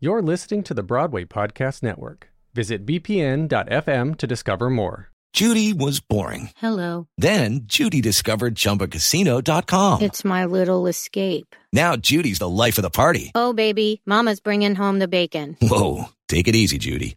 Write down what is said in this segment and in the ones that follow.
You're listening to the Broadway Podcast Network. Visit bpn.fm to discover more. Judy was boring. Hello. Then Judy discovered ChumbaCasino.com. It's my little escape. Now Judy's the life of the party. Oh, baby, Mama's bringing home the bacon. Whoa, take it easy, Judy.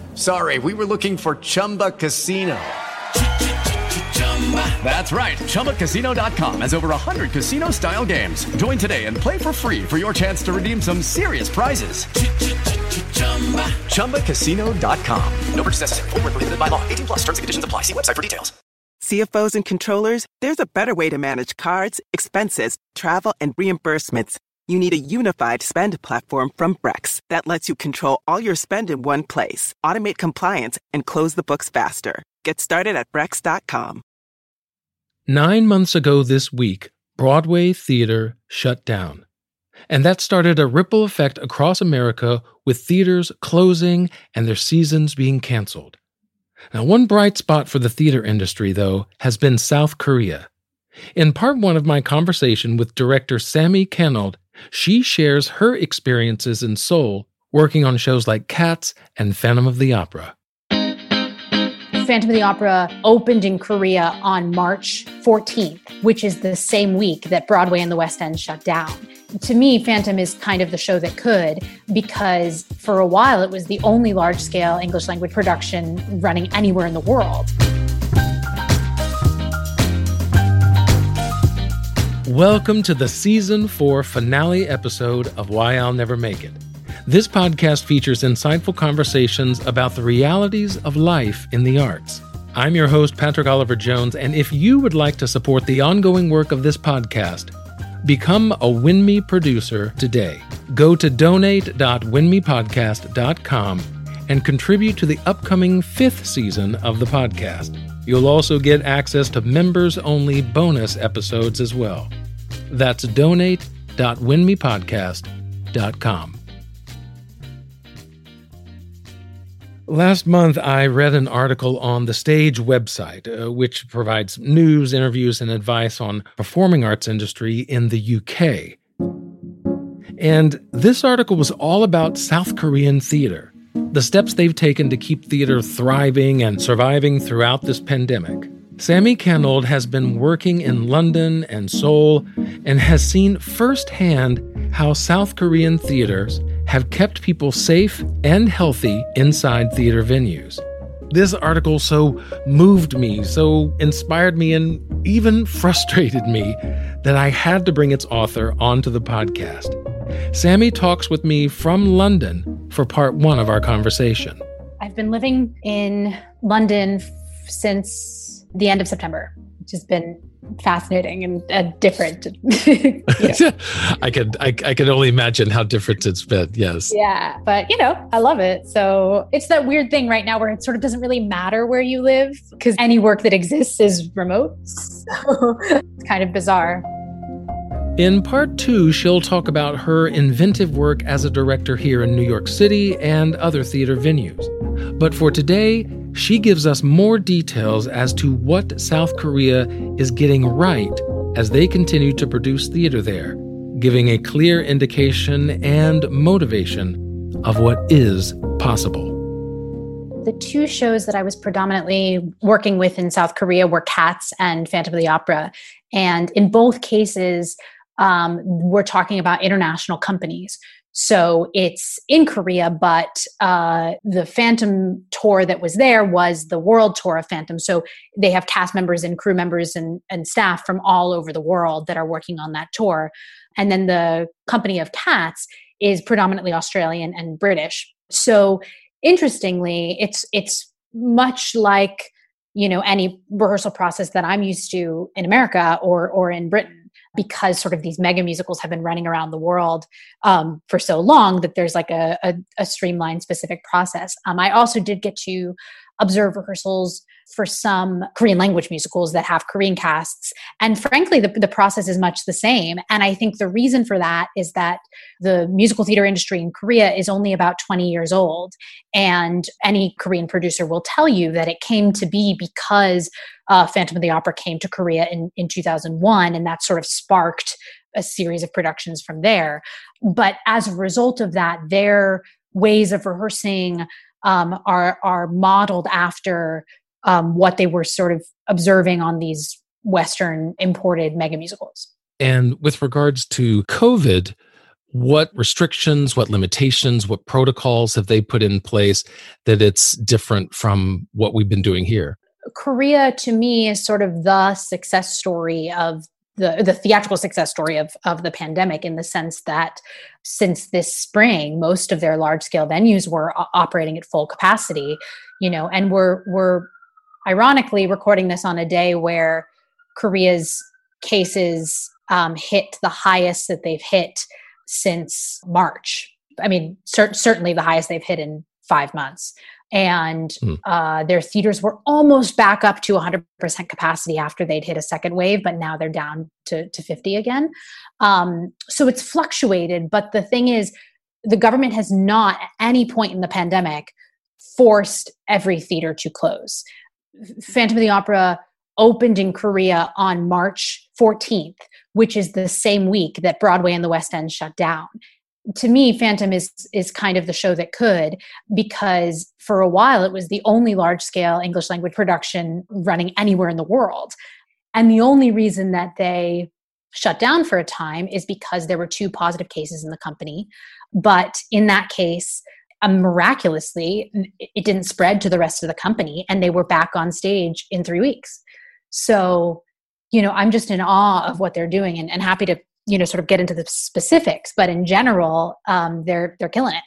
sorry, we were looking for Chumba Casino. That's right. ChumbaCasino.com has over 100 casino style games. Join today and play for free for your chance to redeem some serious prizes. ChumbaCasino.com. No purchase necessary. Where prohibited by law. 18 plus terms and conditions apply. See website for details. CFOs and controllers, there's a better way to manage cards, expenses, travel, and reimbursements. You need a unified spend platform from Brex that lets you control all your spend in one place, automate compliance, and close the books faster. Get started at Brex.com. Nine months ago this week, Broadway theater shut down. And that started a ripple effect across America with theaters closing and their seasons being canceled. Now, one bright spot for the theater industry, though, has been South Korea. In part one of my conversation with director Sammi Cannold, she shares her experiences in Seoul working on shows like Cats and Phantom of the Opera. Phantom of the Opera opened in Korea on March 14th, which is the same week that Broadway and the West End shut down. To me, Phantom is kind of the show that could because for a while it was the only large scale English language production running anywhere in the world. Welcome to the season four finale episode of Why I'll Never Make It. This podcast features insightful conversations about the realities of life in the arts. I'm your host, Patrick Oliver Jones, and if you would like to support the ongoing work of this podcast, become a WINMI producer today. Go to donate.winmipodcast.com and contribute to the upcoming fifth season of the podcast. You'll also get access to members only bonus episodes as well. That's donate.winmipodcast.com. Last month, I read an article on the Stage website, uh, which provides news, interviews, and advice on performing arts industry in the UK. And this article was all about South Korean theater, the steps they've taken to keep theater thriving and surviving throughout this pandemic. Sammi Cannold has been working in London and Seoul and has seen firsthand how South Korean theaters have kept people safe and healthy inside theater venues. This article so moved me, so inspired me, and even frustrated me that I had to bring its author onto the podcast. Sammi talks with me from London for part one of our conversation. I've been living in London since the end of September, which has been fascinating and uh, different. you know. I can I, I could only imagine how different it's been. Yes. Yeah, but you know, I love it. So it's that weird thing right now where it sort of doesn't really matter where you live because any work that exists is remote. So it's kind of bizarre. In part two, she'll talk about her inventive work as a director here in New York City and other theater venues. But for today, she gives us more details as to what South Korea is getting right as they continue to produce theater there, giving a clear indication and motivation of what is possible. The two shows that I was predominantly working with in South Korea were Cats and Phantom of the Opera. And in both cases, um, we're talking about international companies. So it's in Korea, but uh, the Phantom tour that was there was the world tour of Phantom. So they have cast members and crew members and, and staff from all over the world that are working on that tour. And then the company of Cats is predominantly Australian and British. So interestingly, it's it's much like you know any rehearsal process that I'm used to in America or or in Britain because sort of these mega musicals have been running around the world um, for so long that there's like a, a, a streamlined specific process. Um, I also did get to observe rehearsals for some Korean language musicals that have Korean casts. And frankly, the, the process is much the same. And I think the reason for that is that the musical theater industry in Korea is only about 20 years old. And any Korean producer will tell you that it came to be because uh, Phantom of the Opera came to Korea in, in 2001. And that sort of sparked a series of productions from there. But as a result of that, their ways of rehearsing um, are are modeled after um, what they were sort of observing on these Western imported mega musicals. And with regards to COVID, what restrictions, what limitations, what protocols have they put in place that it's different from what we've been doing here? Korea, to me, is sort of the success story of the, the theatrical success story of, of the pandemic in the sense that since this spring, most of their large scale venues were operating at full capacity, you know, and we're, we're ironically recording this on a day where Korea's cases um, hit the highest that they've hit since March. I mean, cer- certainly the highest they've hit in five months. And mm. uh, their theaters were almost back up to 100% capacity after they'd hit a second wave, but now they're down to, to 50 again. Um, so it's fluctuated. But the thing is, the government has not at any point in the pandemic forced every theater to close. Phantom of the Opera opened in Korea on March 14th, which is the same week that Broadway and the West End shut down. To me, Phantom is is kind of the show that could because for a while it was the only large scale English language production running anywhere in the world. And the only reason that they shut down for a time is because there were two positive cases in the company. But in that case, um, miraculously, it didn't spread to the rest of the company, and they were back on stage in three weeks. So, you know, I'm just in awe of what they're doing, and, and happy to you know sort of get into the specifics. But in general, um, they're they're killing it.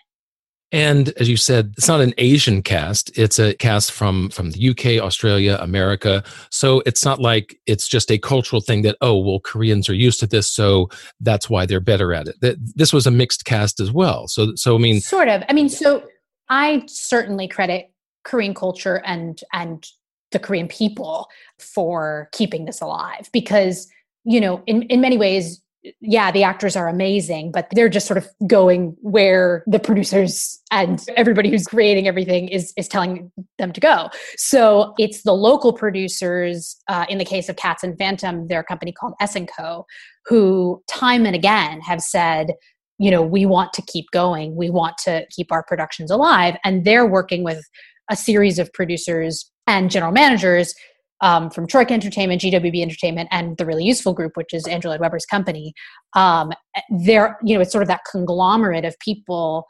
And as you said, it's not an Asian cast. It's a cast from from the UK, Australia, America. So it's not like it's just a cultural thing that oh well Koreans are used to this, so that's why they're better at it. This was a mixed cast as well. So so I mean, sort of. I mean, so I certainly credit Korean culture and and the Korean people for keeping this alive because you know in in many ways yeah, the actors are amazing, but they're just sort of going where the producers and everybody who's creating everything is is telling them to go. So it's the local producers. Uh, in the case of Cats and Phantom, they're a company called S and Co, who time and again have said, you know, we want to keep going. We want to keep our productions alive, and they're working with a series of producers and general managers um, from Troika Entertainment, GWB Entertainment, and the Really Useful Group, which is Andrew Lloyd Webber's company. Um, there, you know, it's sort of that conglomerate of people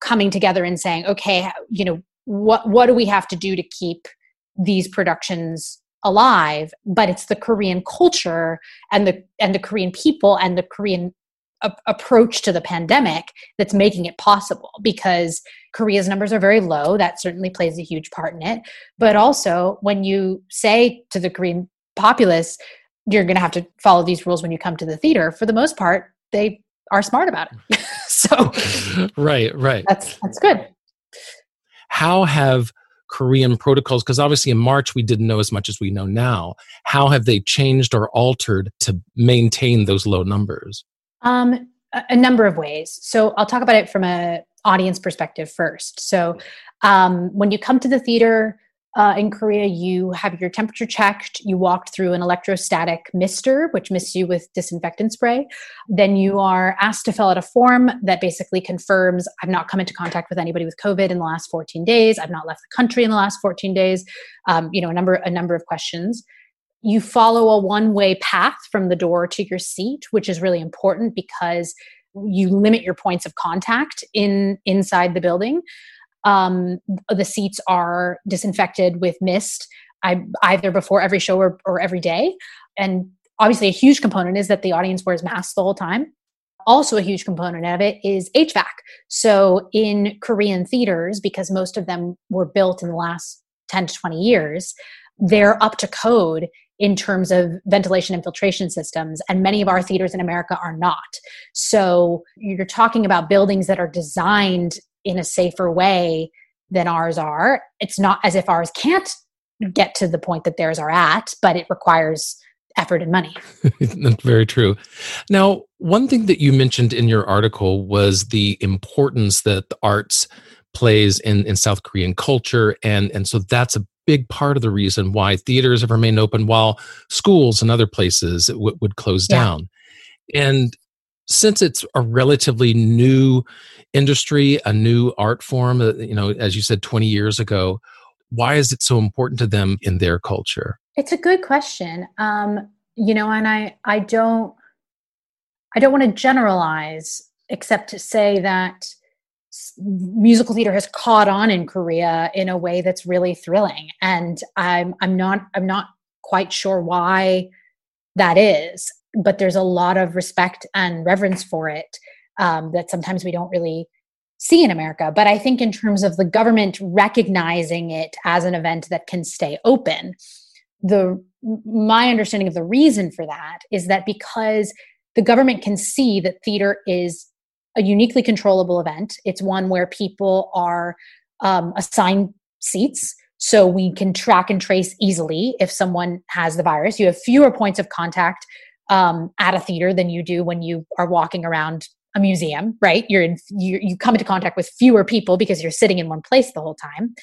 coming together and saying, okay, you know, what what do we have to do to keep these productions alive? But it's the Korean culture and the and the Korean people and the Korean a- approach to the pandemic that's making it possible because Korea's numbers are very low. That certainly plays a huge part in it. But also, when you say to the Korean populace, you're going to have to follow these rules when you come to the theater, for the most part, they are smart about it. so, right, right. That's that's good. How have Korean protocols, because obviously in March we didn't know as much as we know now. How have they changed or altered to maintain those low numbers? Um, a, number of ways. So I'll talk about it from a audience perspective first. So um, when you come to the theater uh, in Korea, you have your temperature checked. You walked through an electrostatic mister, which mists you with disinfectant spray. Then you are asked to fill out a form that basically confirms I've not come into contact with anybody with COVID in the last 14 days. I've not left the country in the last 14 days. Um, you know, a number a number of questions you follow a one way path from the door to your seat, which is really important because you limit your points of contact in inside the building. Um, the seats are disinfected with mist I, either before every show or, or every day. And obviously, a huge component is that the audience wears masks the whole time. Also, a huge component of it is HVAC. So, in Korean theaters, because most of them were built in the last 10 to 20 years, they're up to code in terms of ventilation and filtration systems and many of our theaters in america are not. So you're talking about buildings that are designed in a safer way than ours are. It's not as if ours can't get to the point that theirs are at but it requires effort and money. That's very true. Now, one thing that you mentioned in your article was the importance that the arts plays in, in South Korean culture. And, and so that's a big part of the reason why theaters have remained open while schools and other places w- would close Yeah. down. And since it's a relatively new industry, a new art form, uh, you know, as you said, 20 years ago, why is it so important to them in their culture? It's a good question. Um, you know, and I I don't I don't want to generalize except to say that musical theater has caught on in Korea in a way that's really thrilling and I'm I'm not I'm not quite sure why that is but there's a lot of respect and reverence for it um, that sometimes we don't really see in America. But I think in terms of the government recognizing it as an event that can stay open, the my understanding of the reason for that is that because the government can see that theater is a uniquely controllable event. It's one where people are um, assigned seats. So we can track and trace easily if someone has the virus. You have fewer points of contact um, at a theater than you do when you are walking around a museum, right? You're in, you, you come into contact with fewer people because you're sitting in one place the whole time,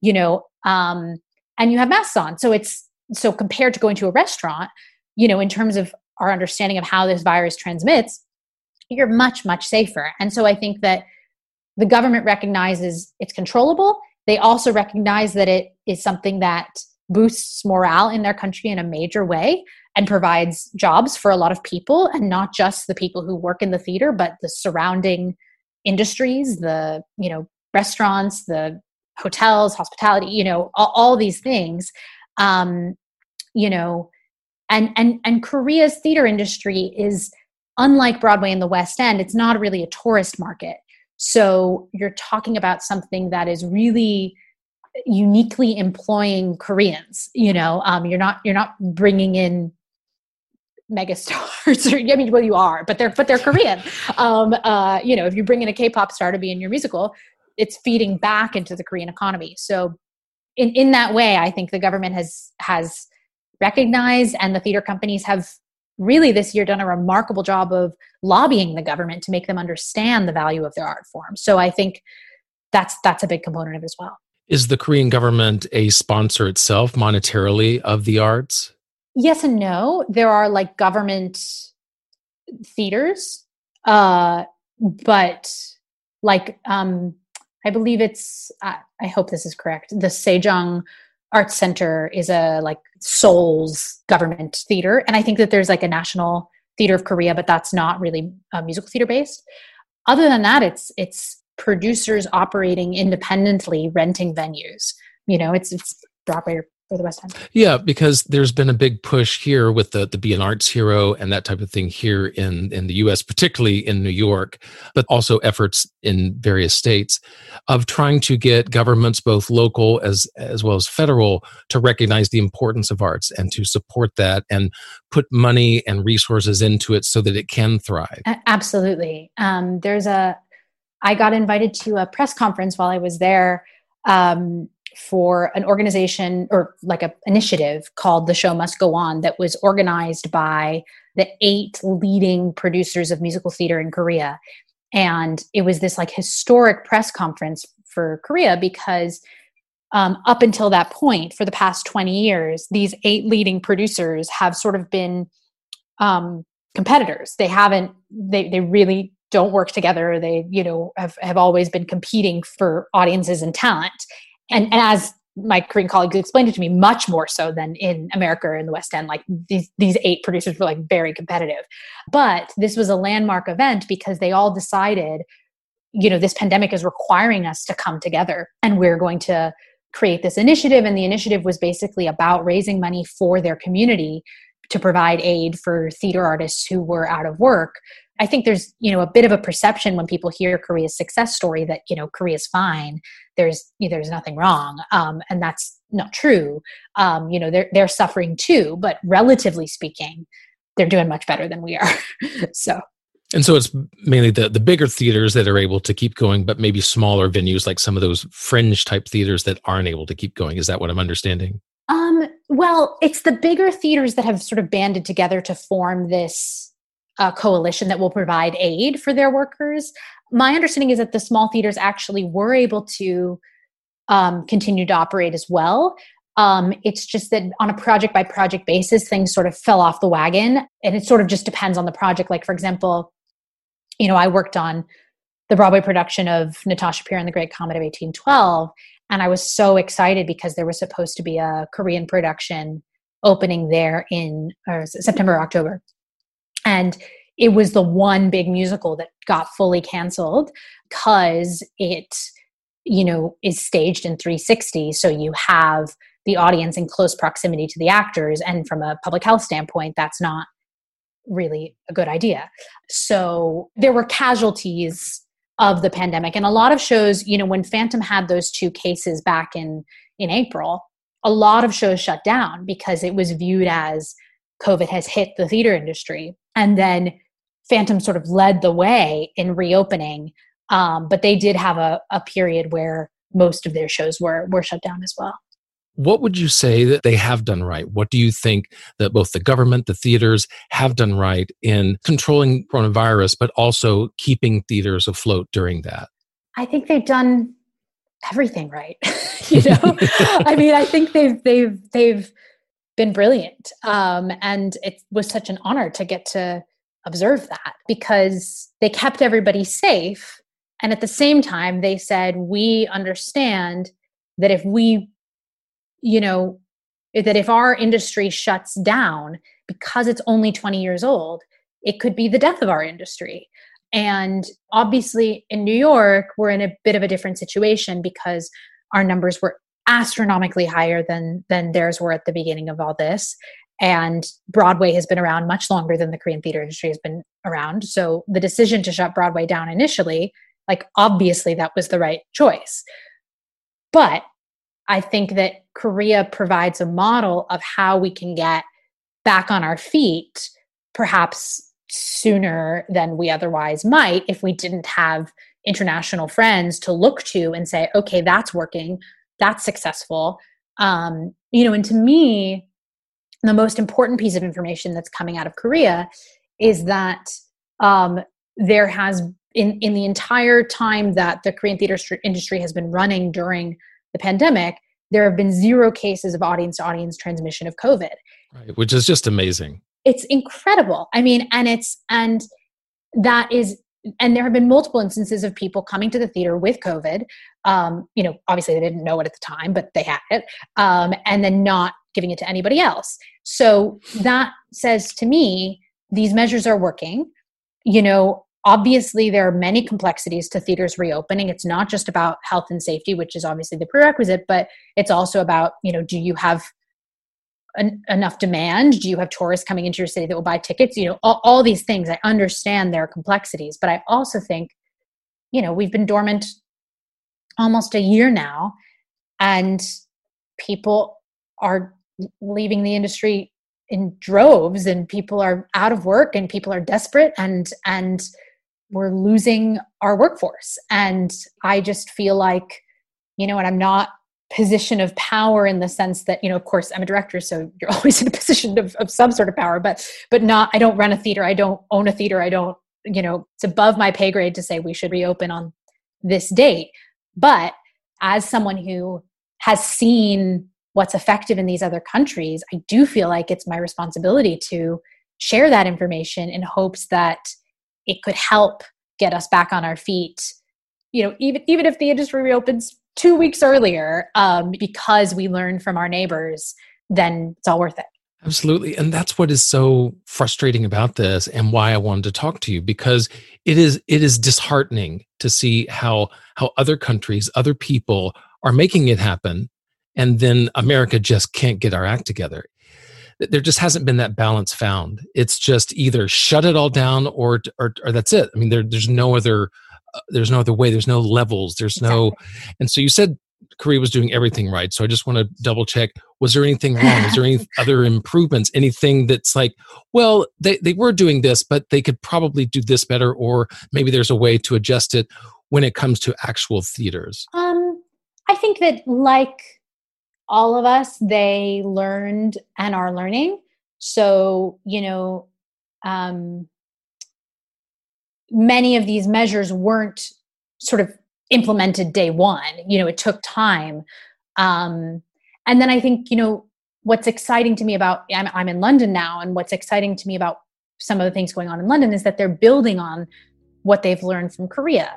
you know, um, and you have masks on. So it's, so compared to going to a restaurant, you know, in terms of our understanding of how this virus transmits, you're much, much safer. And so I think that the government recognizes it's controllable. They also recognize that it is something that boosts morale in their country in a major way and provides jobs for a lot of people and not just the people who work in the theater but the surrounding industries the you know restaurants the hotels hospitality you know all, all these things um you know and and and korea's theater industry is unlike broadway in the west end it's not really a tourist market. So you're talking about something that is really uniquely employing koreans you know? Um, you're not you're not bringing in megastars or i mean well you are but they're but they're korean. Um, uh, you know if you bring in a k-pop star to be in your musical it's feeding back into the korean economy. So in in that way i think the government has has recognized and the theater companies have really this year done a remarkable job of lobbying the government to make them understand the value of their art form. So i think that's that's a big component of it as well. Is the Korean government a sponsor itself monetarily of the arts? yes and no. There are like government theaters uh but like um i believe it's i, I hope this is correct the sejong arts center is a like seoul's government theater. And i think that there's like a national theater of korea but that's not really uh, musical theater based. Other than that it's it's producers operating independently renting venues. You know it's it's broadway or or the west end Yeah, because there's been a big push here with the the Be an Arts Hero and that type of thing here in in the U.S., particularly in New York, but also efforts in various states of trying to get governments, both local as as well as federal, to recognize the importance of arts and to support that and put money and resources into it so that it can thrive. Absolutely. Um, there's a, I got invited to a press conference while I was there um, for an organization or like a initiative called The Show Must Go On that was organized by the eight leading producers of musical theater in Korea. And it was this like historic press conference for Korea because um, up until that point, for the past 20 years, these eight leading producers have sort of been um, competitors. They haven't, they, they really don't work together. They, you know, have, have always been competing for audiences and talent. And, and as my Korean colleagues explained it to me, much more so than in America or in the West End. Like these, these eight producers were like very competitive. But this was a landmark event because they all decided, you know, this pandemic is requiring us to come together and we're going to create this initiative. And the initiative was basically about raising money for their community to provide aid for theater artists who were out of work I think there's, you know, a bit of a perception when people hear Korea's success story that, you know, Korea's fine. There's, you know, there's nothing wrong. Um, and that's not true. Um, you know, they're, they're suffering too, but relatively speaking, they're doing much better than we are. so. And so it's mainly the, the bigger theaters that are able to keep going, but maybe smaller venues like some of those fringe type theaters that aren't able to keep going. Is that what I'm understanding? Um, well, it's the bigger theaters that have sort of banded together to form this uh, coalition that will provide aid for their workers. My understanding is that the small theaters actually were able to um, continue to operate as well. Um, it's just that on a project by project basis, things sort of fell off the wagon, and it sort of just depends on the project. Like, for example, you know, I worked on the Broadway production of Natasha Pierre and the Great Comet of 1812, and I was so excited because there was supposed to be a Korean production opening there in September or October. And it was the one big musical that got fully canceled because it, you know, is staged in 360. So you have the audience in close proximity to the actors. And from a public health standpoint, that's not really a good idea. So there were casualties of the pandemic and a lot of shows you know when phantom had those two cases back in in april a lot of shows shut down because it was viewed as covid has hit the theater industry and then phantom sort of led the way in reopening um, but they did have a, a period where most of their shows were were shut down as well what would you say that they have done right? What do you think that both the government, the theaters have done right in controlling coronavirus, but also keeping theaters afloat during that? I think they've done everything right. you know, I mean, I think they've they've they've been brilliant, um, and it was such an honor to get to observe that because they kept everybody safe, and at the same time, they said we understand that if we you know, that if our industry shuts down because it's only 20 years old, it could be the death of our industry. And obviously, in New York, we're in a bit of a different situation because our numbers were astronomically higher than than theirs were at the beginning of all this. And Broadway has been around much longer than the Korean theater industry has been around. So the decision to shut Broadway down initially, like obviously that was the right choice. But I think that Korea provides a model of how we can get back on our feet, perhaps sooner than we otherwise might if we didn't have international friends to look to and say, okay, that's working, that's successful. Um, you know, and to me, the most important piece of information that's coming out of Korea is that um, there has in in the entire time that the Korean theater industry has been running during the pandemic, there have been zero cases of audience to audience transmission of COVID. Right, which is just amazing. It's incredible. I mean, and it's, and that is, and there have been multiple instances of people coming to the theater with COVID. Um, you know, obviously they didn't know it at the time, but they had it, um, and then not giving it to anybody else. So that says to me, these measures are working. You know, obviously there are many complexities to theaters reopening. It's not just about health and safety which is obviously the prerequisite but it's also about you know do you have enough demand? Do you have tourists coming into your city that will buy tickets? You know all, all these things. I understand their complexities but i also think you know we've been dormant almost a year now and people are leaving the industry in droves and people are out of work and people are desperate and and we're losing our workforce. And i just feel like you know and i'm not position of power in the sense that you know of course i'm a director so you're always in a position of, of some sort of power but but not i don't run a theater i don't own a theater i don't you know it's above my pay grade to say we should reopen on this date but as someone who has seen what's effective in these other countries i do feel like it's my responsibility to share that information in hopes that it could help get us back on our feet you know even even if the industry reopens two weeks earlier um, because we learned from our neighbors then it's all worth it absolutely and that's what is so frustrating about this and why i wanted to talk to you because it is it is disheartening to see how how other countries other people are making it happen and then america just can't get our act together there just hasn't been that balance found. It's just either shut it all down or or, or that's it. I mean, there, there's no other uh, there's no other way. There's no levels. There's no, and so you said Korea was doing everything right. So I just want to double check. Was there anything wrong? Was there any other improvements? Anything that's like, well, they, they were doing this, but they could probably do this better, or maybe there's a way to adjust it when it comes to actual theaters? Um, I think that like all of us, they learned and are learning. So, you know, um, many of these measures weren't sort of implemented day one. You know, it took time. Um, and then I think, you know, what's exciting to me about I'm, I'm in London now, and what's exciting to me about some of the things going on in London is that they're building on what they've learned from Korea.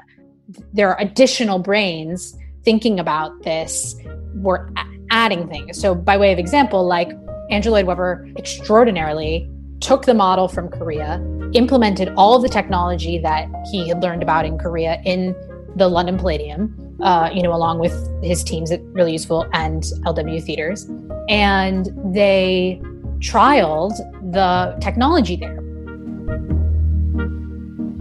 There are additional brains thinking about this. We're adding things. So, by way of example, like Andrew Lloyd Webber extraordinarily took the model from Korea, implemented all of the technology that he had learned about in Korea in the London Palladium, uh, you know, along with his teams at Really Useful and LW Theaters. And they trialed the technology there.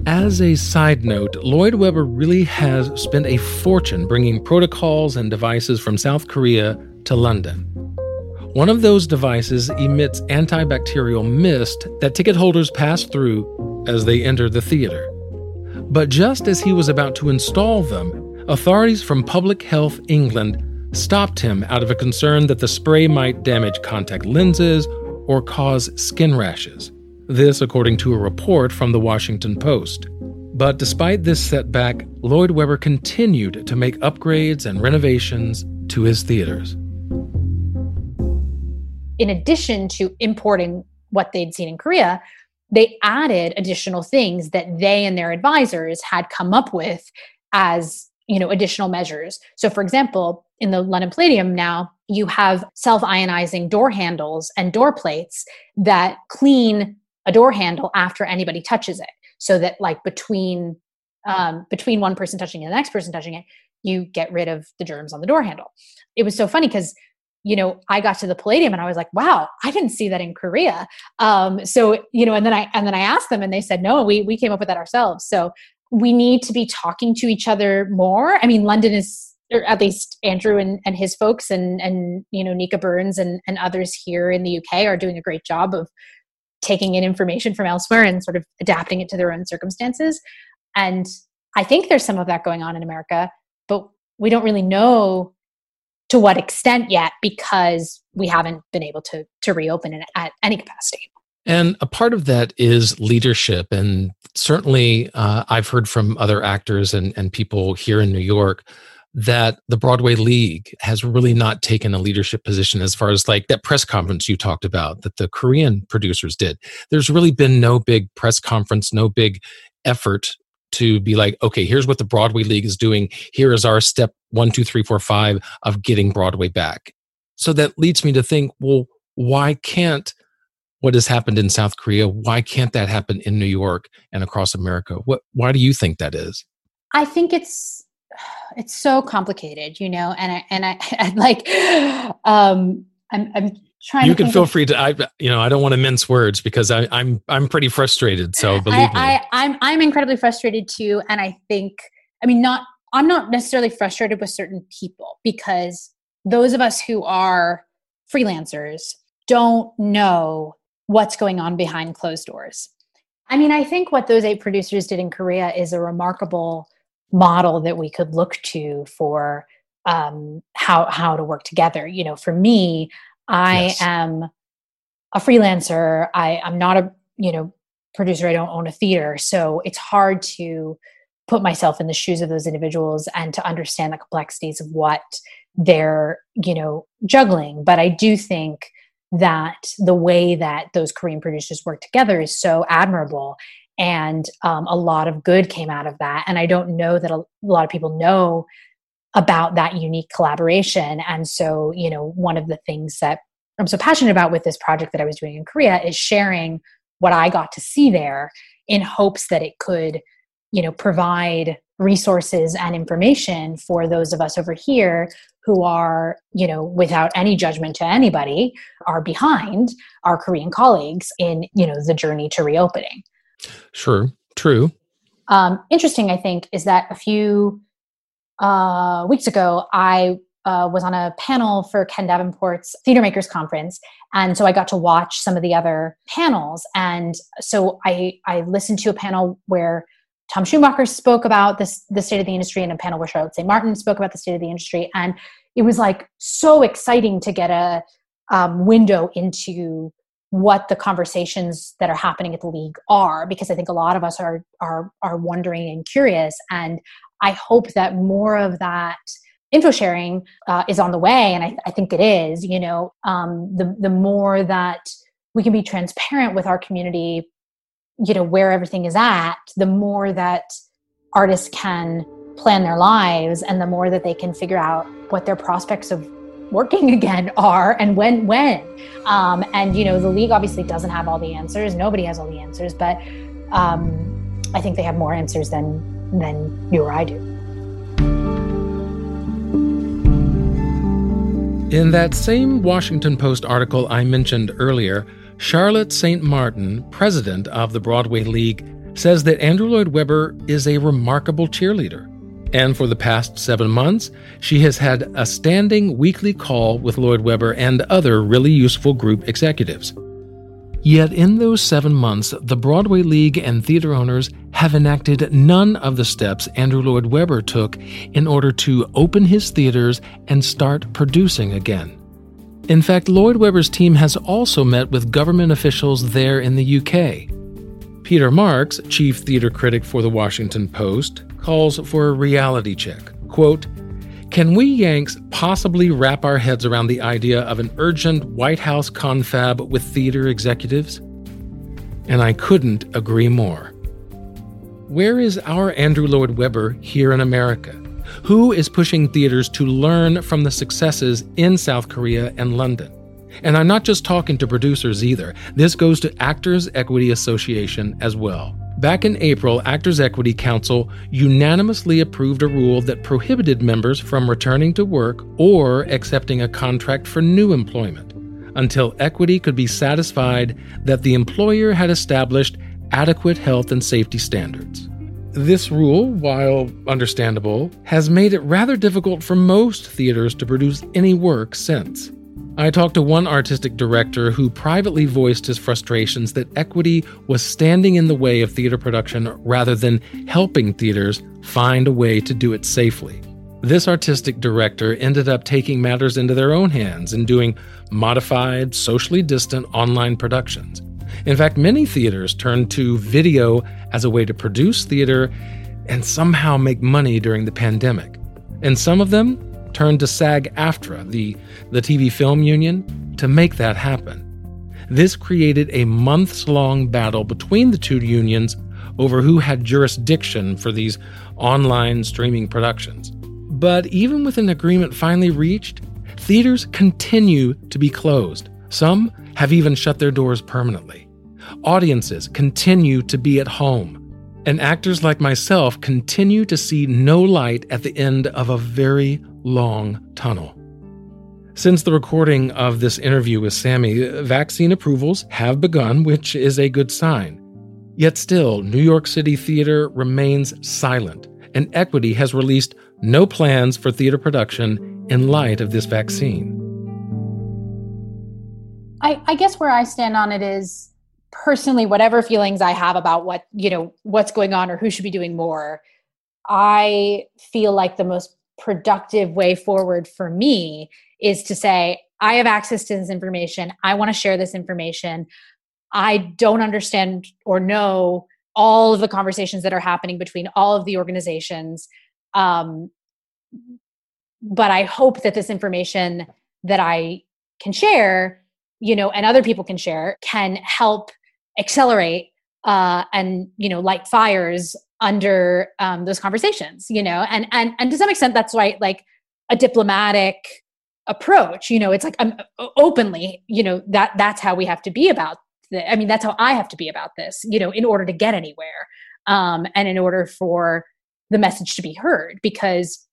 As a side note, Lloyd Webber really has spent a fortune bringing protocols and devices from South Korea to London. One of those devices emits antibacterial mist that ticket holders pass through as they enter the theater. But just as he was about to install them, authorities from Public Health England stopped him out of a concern that the spray might damage contact lenses or cause skin rashes. This, according to a report from the Washington Post. But despite this setback, Lloyd Webber continued to make upgrades and renovations to his theaters. In addition to importing what they'd seen in Korea, they added additional things that they and their advisors had come up with as you know additional measures. So for example in the london palladium now you have self-ionizing door handles and door plates that clean a door handle after anybody touches it. So that like between um, between one person touching it and the next person touching it you get rid of the germs on the door handle. It was so funny because you know i got to the palladium and i was like wow i didn't see that in korea. Um, so you know and then i and then i asked them and they said no we we came up with that ourselves. So we need to be talking to each other more. I mean london is or at least andrew and, and his folks and and you know nica burns and and others here in the uk are doing a great job of taking in information from elsewhere and sort of adapting it to their own circumstances. And i think there's some of that going on in america but we don't really know to what extent yet because we haven't been able to to reopen it at any capacity. And a part of that is leadership. And certainly uh, i've heard from other actors and, and people here in new york that the broadway league has really not taken a leadership position as far as like that press conference you talked about that the korean producers did. There's really been no big press conference no big effort to be like, okay, here's what the Broadway League is doing. Here is our step one, two, three, four, five of getting Broadway back. So that leads me to think, well, why can't what has happened in South Korea, why can't that happen in New York and across America? What why do you think that is? I think it's it's so complicated, you know, and I and I, I like um I'm I'm trying you can feel of, free to i you know i don't want to mince words because I, am I'm, I'm pretty frustrated so believe I, me. I, I'm I'm incredibly frustrated too and i think i mean not i'm not necessarily frustrated with certain people because those of us who are freelancers don't know what's going on behind closed doors. I mean i think what those eight producers did in korea is a remarkable model that we could look to for um, how how to work together. You know for me I yes. am a freelancer. I, I'm not a, you know, producer. I don't own a theater. So it's hard to put myself in the shoes of those individuals and to understand the complexities of what they're, you know, juggling. But I do think that the way that those Korean producers work together is so admirable. And um, a lot of good came out of that. And I don't know that a, a lot of people know about that unique collaboration. And so, you know, one of the things that I'm so passionate about with this project that I was doing in Korea is sharing what I got to see there in hopes that it could, you know, provide resources and information for those of us over here who are you know without any judgment to anybody are behind our korean colleagues in you know the journey to reopening Sure, true. um, interesting i think is that a few uh, weeks ago i uh, was on a panel for ken davenport's theater makers conference. And so i got to watch some of the other panels. And so i i listened to a panel where tom schumacher spoke about this the state of the industry and a panel where charlotte st martin spoke about the state of the industry. And it was like so exciting to get a um, window into what the conversations that are happening at the league are because i think a lot of us are are are wondering and curious. And i hope that more of that info sharing uh, is on the way and I, I think it is you know um, the the more that we can be transparent with our community you know where everything is at the more that artists can plan their lives and the more that they can figure out what their prospects of working again are and when when. Um, and you know the league obviously doesn't have all the answers. Nobody has all the answers but um, i think they have more answers than than you or i do In that same Washington Post article I mentioned earlier, Charlotte St. Martin, president of the Broadway League, says that Andrew Lloyd Webber is a remarkable cheerleader. And for the past seven months, she has had a standing weekly call with Lloyd Webber and other really useful group executives. Yet in those seven months, the Broadway League and theater owners have enacted none of the steps Andrew Lloyd Webber took in order to open his theaters and start producing again. In fact, Lloyd Webber's team has also met with government officials there in the UK. Peter Marks, chief theater critic for the Washington Post, calls for a reality check. Quote, can we Yanks possibly wrap our heads around the idea of an urgent White House confab with theater executives? And I couldn't agree more. Where is our Andrew Lloyd Webber here in America? Who is pushing theaters to learn from the successes in South Korea and London? And I'm not just talking to producers either. This goes to Actors Equity Association as well. Back in April, Actors Equity Council unanimously approved a rule that prohibited members from returning to work or accepting a contract for new employment until equity could be satisfied that the employer had established adequate health and safety standards. This rule, while understandable, has made it rather difficult for most theaters to produce any work since. I talked to one artistic director who privately voiced his frustrations that equity was standing in the way of theater production rather than helping theaters find a way to do it safely. This artistic director ended up taking matters into their own hands and doing modified, socially distant online productions. In fact, many theaters turned to video as a way to produce theater and somehow make money during the pandemic. And some of them turned to SAG AFTRA, the, the TV film union, to make that happen. This created a months long battle between the two unions over who had jurisdiction for these online streaming productions. But even with an agreement finally reached, theaters continue to be closed. Some have even shut their doors permanently. Audiences continue to be at home. And actors like myself continue to see no light at the end of a very long tunnel. Since the recording of this interview with Sammi, vaccine approvals have begun, which is a good sign. Yet still, New York City theater remains silent, and Equity has released no plans for theater production in light of this vaccine. I, I guess where I stand on it is personally, whatever feelings I have about what, you know, what's going on or who should be doing more, I feel like the most productive way forward for me is to say, I have access to this information. I want to share this information. I don't understand or know all of the conversations that are happening between all of the organizations. Um, but I hope that this information that I can share, you know, and other people can share, can help accelerate uh, and you know light fires under um, those conversations. You know, and and and to some extent, that's why like a diplomatic approach. You know, it's like I'm openly, you know, that that's how we have to be about. The, I mean, that's how I have to be about this. You know, in order to get anywhere, um, and in order for the message to be heard because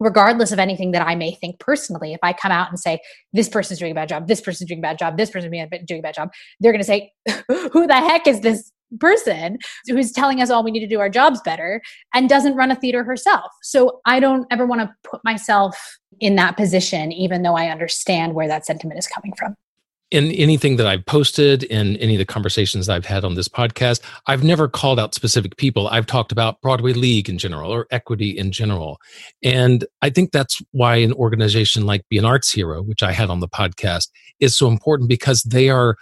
regardless of anything that I may think personally, if I come out and say, this person's doing a bad job, this person's doing a bad job, this person's doing a bad job, they're going to say, who the heck is this person who's telling us all we need to do our jobs better and doesn't run a theater herself. So I don't ever want to put myself in that position, even though I understand where that sentiment is coming from in anything that I've posted, in any of the conversations I've had on this podcast, I've never called out specific people. I've talked about Broadway League in general or equity in general. And I think that's why an organization like Be an Arts Hero, which I had on the podcast, is so important because they are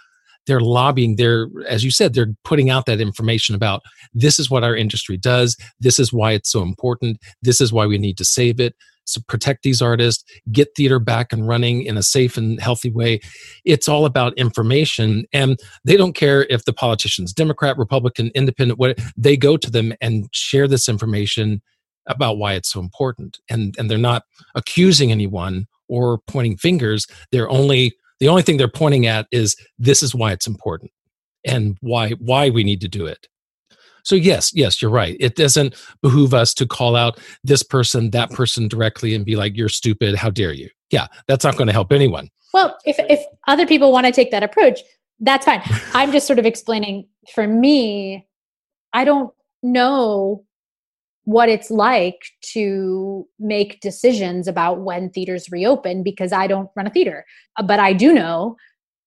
they're lobbying they're as you said they're putting out that information about this is what our industry does this is why it's so important this is why we need to save it to protect these artists, get theater back and running in a safe and healthy way. It's all about information. And they don't care if the politician's Democrat, Republican, Independent, what they go to them and share this information about why it's so important. And and they're not accusing anyone or pointing fingers. They're only the only thing they're pointing at is this is why it's important and why why we need to do it. So, yes, yes, you're right. It doesn't behoove us to call out this person, that person directly and be like, you're stupid. How dare you? Yeah, that's not going to help anyone. Well, if, if other people want to take that approach, that's fine. I'm just sort of explaining for me, I don't know what it's like to make decisions about when theaters reopen because I don't run a theater. But I do know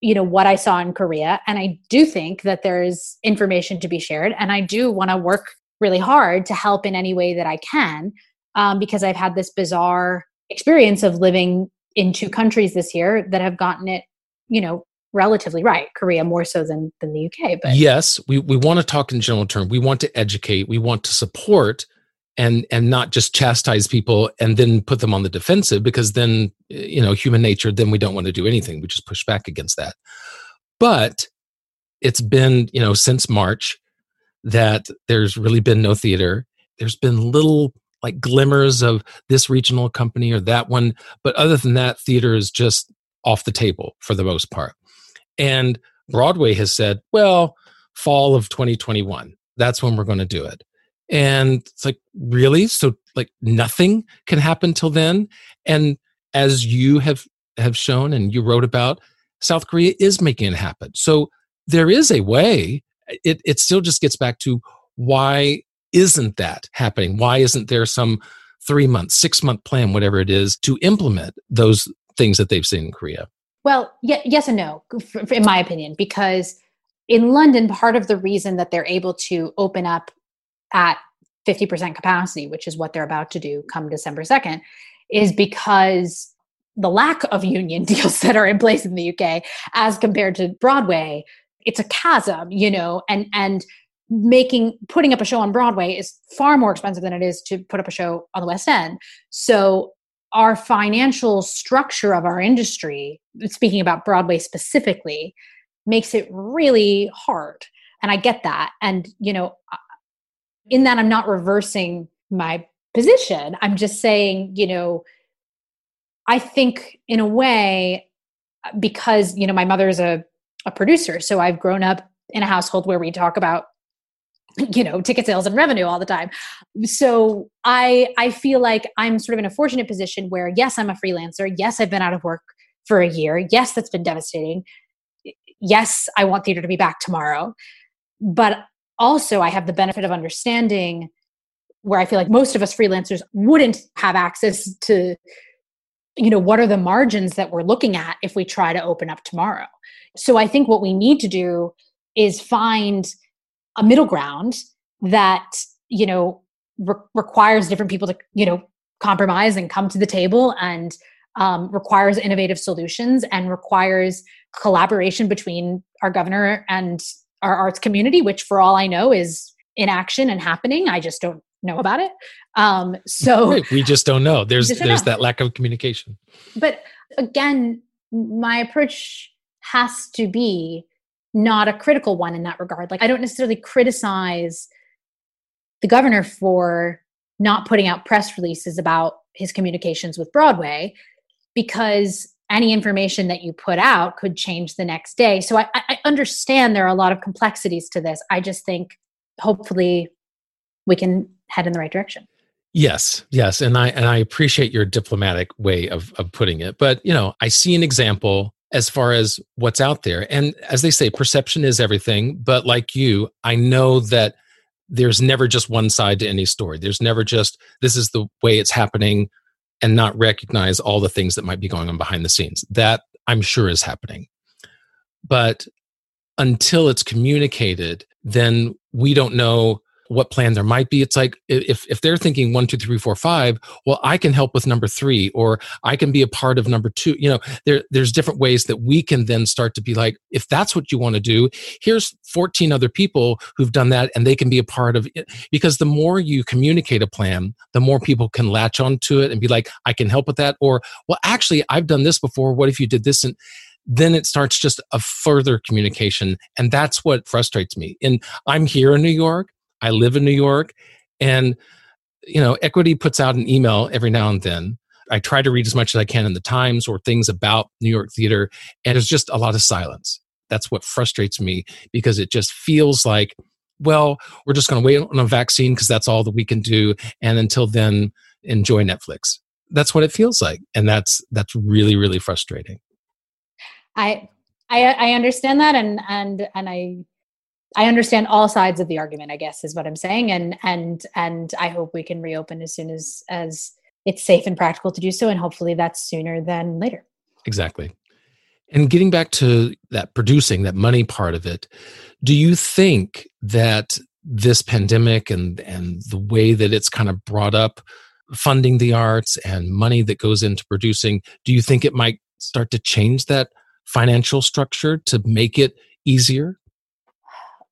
you know what i saw in korea and i do think that there's information to be shared and i do want to work really hard to help in any way that i can um, because i've had this bizarre experience of living in two countries this year that have gotten it you know relatively right korea more so than than the uk but yes we, we want to talk in general terms we want to educate we want to support and and not just chastise people and then put them on the defensive because then you know human nature then we don't want to do anything. We just push back against that. But it's been you know since march that there's really been no theater. There's been little like glimmers of this regional company or that one. But other than that theater is just off the table for the most part. And broadway has said well fall of 2021 that's when we're going to do it and it's like, really? So like nothing can happen till then. And as you have have shown and you wrote about, South Korea is making it happen. So there is a way. It it still just gets back to why isn't that happening? Why isn't there some three month, six month plan, whatever it is, to implement those things that they've seen in Korea? Well, yes and no, in my opinion, because in London, part of the reason that they're able to open up at 50% capacity, which is what they're about to do come December 2nd, is because the lack of union deals that are in place in the UK as compared to Broadway, it's a chasm, you know, and and making putting up a show on Broadway is far more expensive than it is to put up a show on the West End. So our financial structure of our industry, speaking about Broadway specifically, makes it really hard. And I get that. And, you know, in that I'm not reversing my position. I'm just saying, you know, I think in a way, uh, because, you know, my mother is a, a producer, so I've grown up in a household where we talk about you know ticket sales and revenue all the time. So i i feel like i'm sort of in a fortunate position where yes i'm a freelancer. Yes i've been out of work for a year. Yes that's been devastating. Yes i want theater to be back tomorrow. But also I have the benefit of understanding where I feel like most of us freelancers wouldn't have access to you know what are the margins that we're looking at if we try to open up tomorrow. So I think what we need to do is find a middle ground that you know re- requires different people to you know compromise and come to the table and um, requires innovative solutions and requires collaboration between our governor and our arts community, which for all I know is in action and happening. I just don't know about it. Um, so we just don't know. There's there's know. that lack of communication. But again, my approach has to be not a critical one in that regard. Like I don't necessarily criticize the governor for not putting out press releases about his communications with Broadway because any information that you put out could change the next day. So I, I, understand there are a lot of complexities to this. I just think hopefully we can head in the right direction. Yes, yes, and I and I appreciate your diplomatic way of of putting it. But you know, I see an example as far as what's out there, and as they say, perception is everything. But like you, I know that there's never just one side to any story. There's never just this is the way it's happening, and not recognize all the things that might be going on behind the scenes. That I'm sure is happening, but until it's communicated, then we don't know what plan there might be. It's like if if they're thinking one, two, three, four, five, well, I can help with number three, or I can be a part of number two. You know, there there's different ways that we can then start to be like, if that's what you want to do, here's 14 other people who've done that, and they can be a part of it. Because the more you communicate a plan, the more people can latch onto it and be like, I can help with that, or well, actually, I've done this before. What if you did this? And then it starts just a further communication and that's what frustrates me and i'm here in new york I live in New York, and you know, Equity puts out an email every now and then. I try to read as much as I can in the Times or things about New York theater, and there's just a lot of silence. That's what frustrates me because it just feels like, well, we're just going to wait on a vaccine because that's all that we can do, and until then, enjoy Netflix. That's what it feels like, and that's that's really really frustrating. I I, I understand that, and and and I I understand all sides of the argument, I guess is what I'm saying. And and and I hope we can reopen as soon as as it's safe and practical to do so. And hopefully that's sooner than later. Exactly. And getting back to that producing, that money part of it, do you think that this pandemic and and the way that it's kind of brought up funding the arts and money that goes into producing, do you think it might start to change that financial structure to make it easier?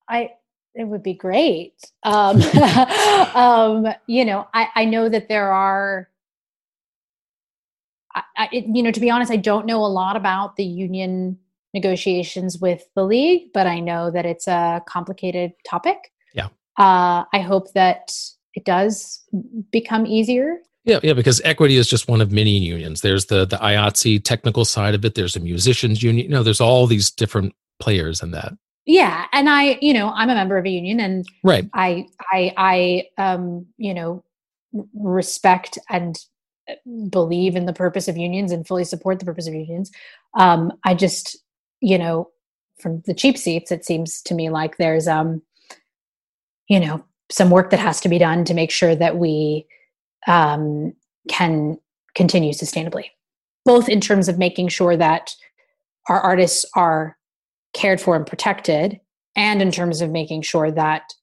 I it would be great. Um, um, you know, I, I know that there are. I, I, you know, to be honest, I don't know a lot about the union negotiations with the league, but I know that it's a complicated topic. Yeah. Uh, I hope that it does become easier. Yeah, yeah, because equity is just one of many unions. There's the the IATSE technical side of it. There's a musicians union. You know, there's all these different players in that yeah and i you know i'm a member of a union and right. I i i um you know respect and uh, believe in the purpose of unions and fully support the purpose of unions. Um i just you know from the cheap seats it seems to me like there's um you know some work that has to be done to make sure that we um can continue sustainably both in terms of making sure that our artists are cared for and protected, and in terms of making sure that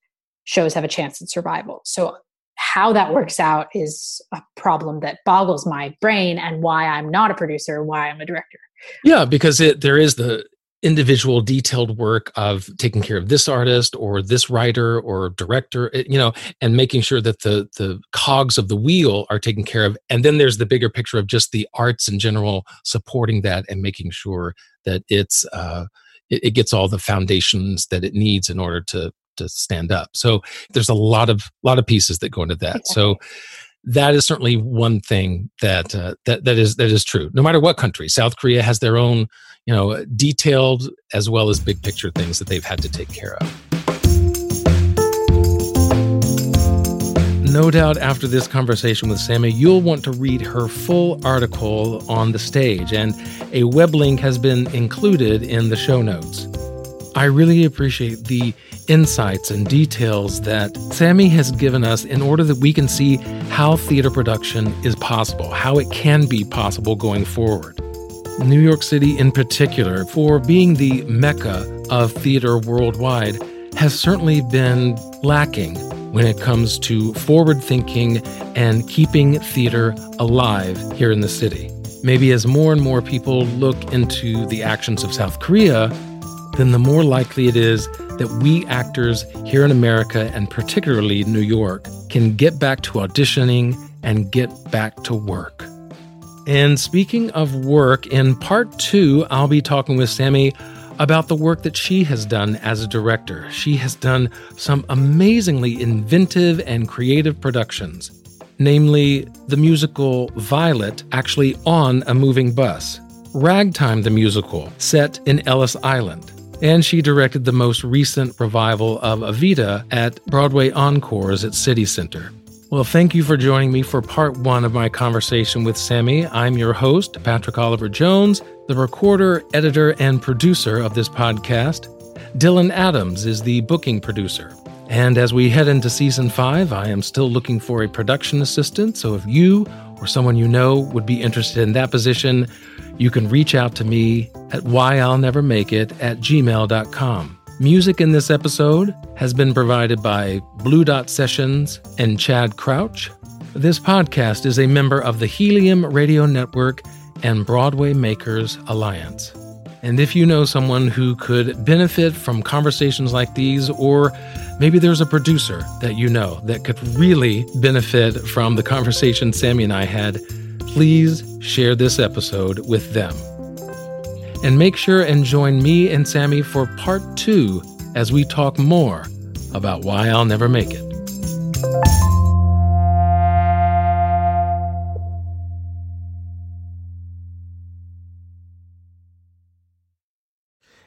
shows have a chance at survival. So, how that works out is a problem that boggles my brain, and why I'm not a producer, why I'm a director. Yeah, because it, there is the individual detailed work of taking care of this artist or this writer or director eh, you know and making sure that the the cogs of the wheel are taken care of and then there's the bigger picture of just the arts in general supporting that and making sure that it's uh it, it gets all the foundations that it needs in order to to stand up. So there's a lot of lot of pieces that go into that. Exactly. So that is certainly one thing that uh, that that is that is true. No matter what country, South Korea has their own, you know, detailed as well as big picture things that they've had to take care of. No doubt after this conversation with Sammi, you'll want to read her full article on the stage, and a web link has been included in the show notes. I really appreciate the insights and details that Sammi has given us in order that we can see how theater production is possible, how it can be possible going forward. New York City, in particular, for being the mecca of theater worldwide, has certainly been lacking when it comes to forward thinking and keeping theater alive here in the city. Maybe as more and more people look into the actions of South Korea, then the more likely it is that we actors here in America, and particularly New York, can get back to auditioning and get back to work. And speaking of work, in part two, I'll be talking with Sammi about the work that she has done as a director. She has done some amazingly inventive and creative productions, namely the musical Violet, actually on a moving bus, Ragtime the musical, set in Ellis Island. And she directed the most recent revival of Evita at Broadway Encores at City Center. Well, thank you for joining me for part one of my conversation with Sammi. I'm your host, Patrick Oliver Jones, the recorder, editor, and producer of this podcast. Dylan Adams is the booking producer. And as we head into season five, I am still looking for a production assistant. So if you or someone you know would be interested in that position, you can reach out to me at whyillnevermakeit at gmail.com. Music in this episode has been provided by Blue Dot Sessions and Chad Crouch. This podcast is a member of the Helium Radio Network and Broadway Makers Alliance. And if you know someone who could benefit from conversations like these, or maybe there's a producer that you know that could really benefit from the conversation Sammi and I had, please share this episode with them. And make sure and join me and Sammi for part two as we talk more about why I'll never make it.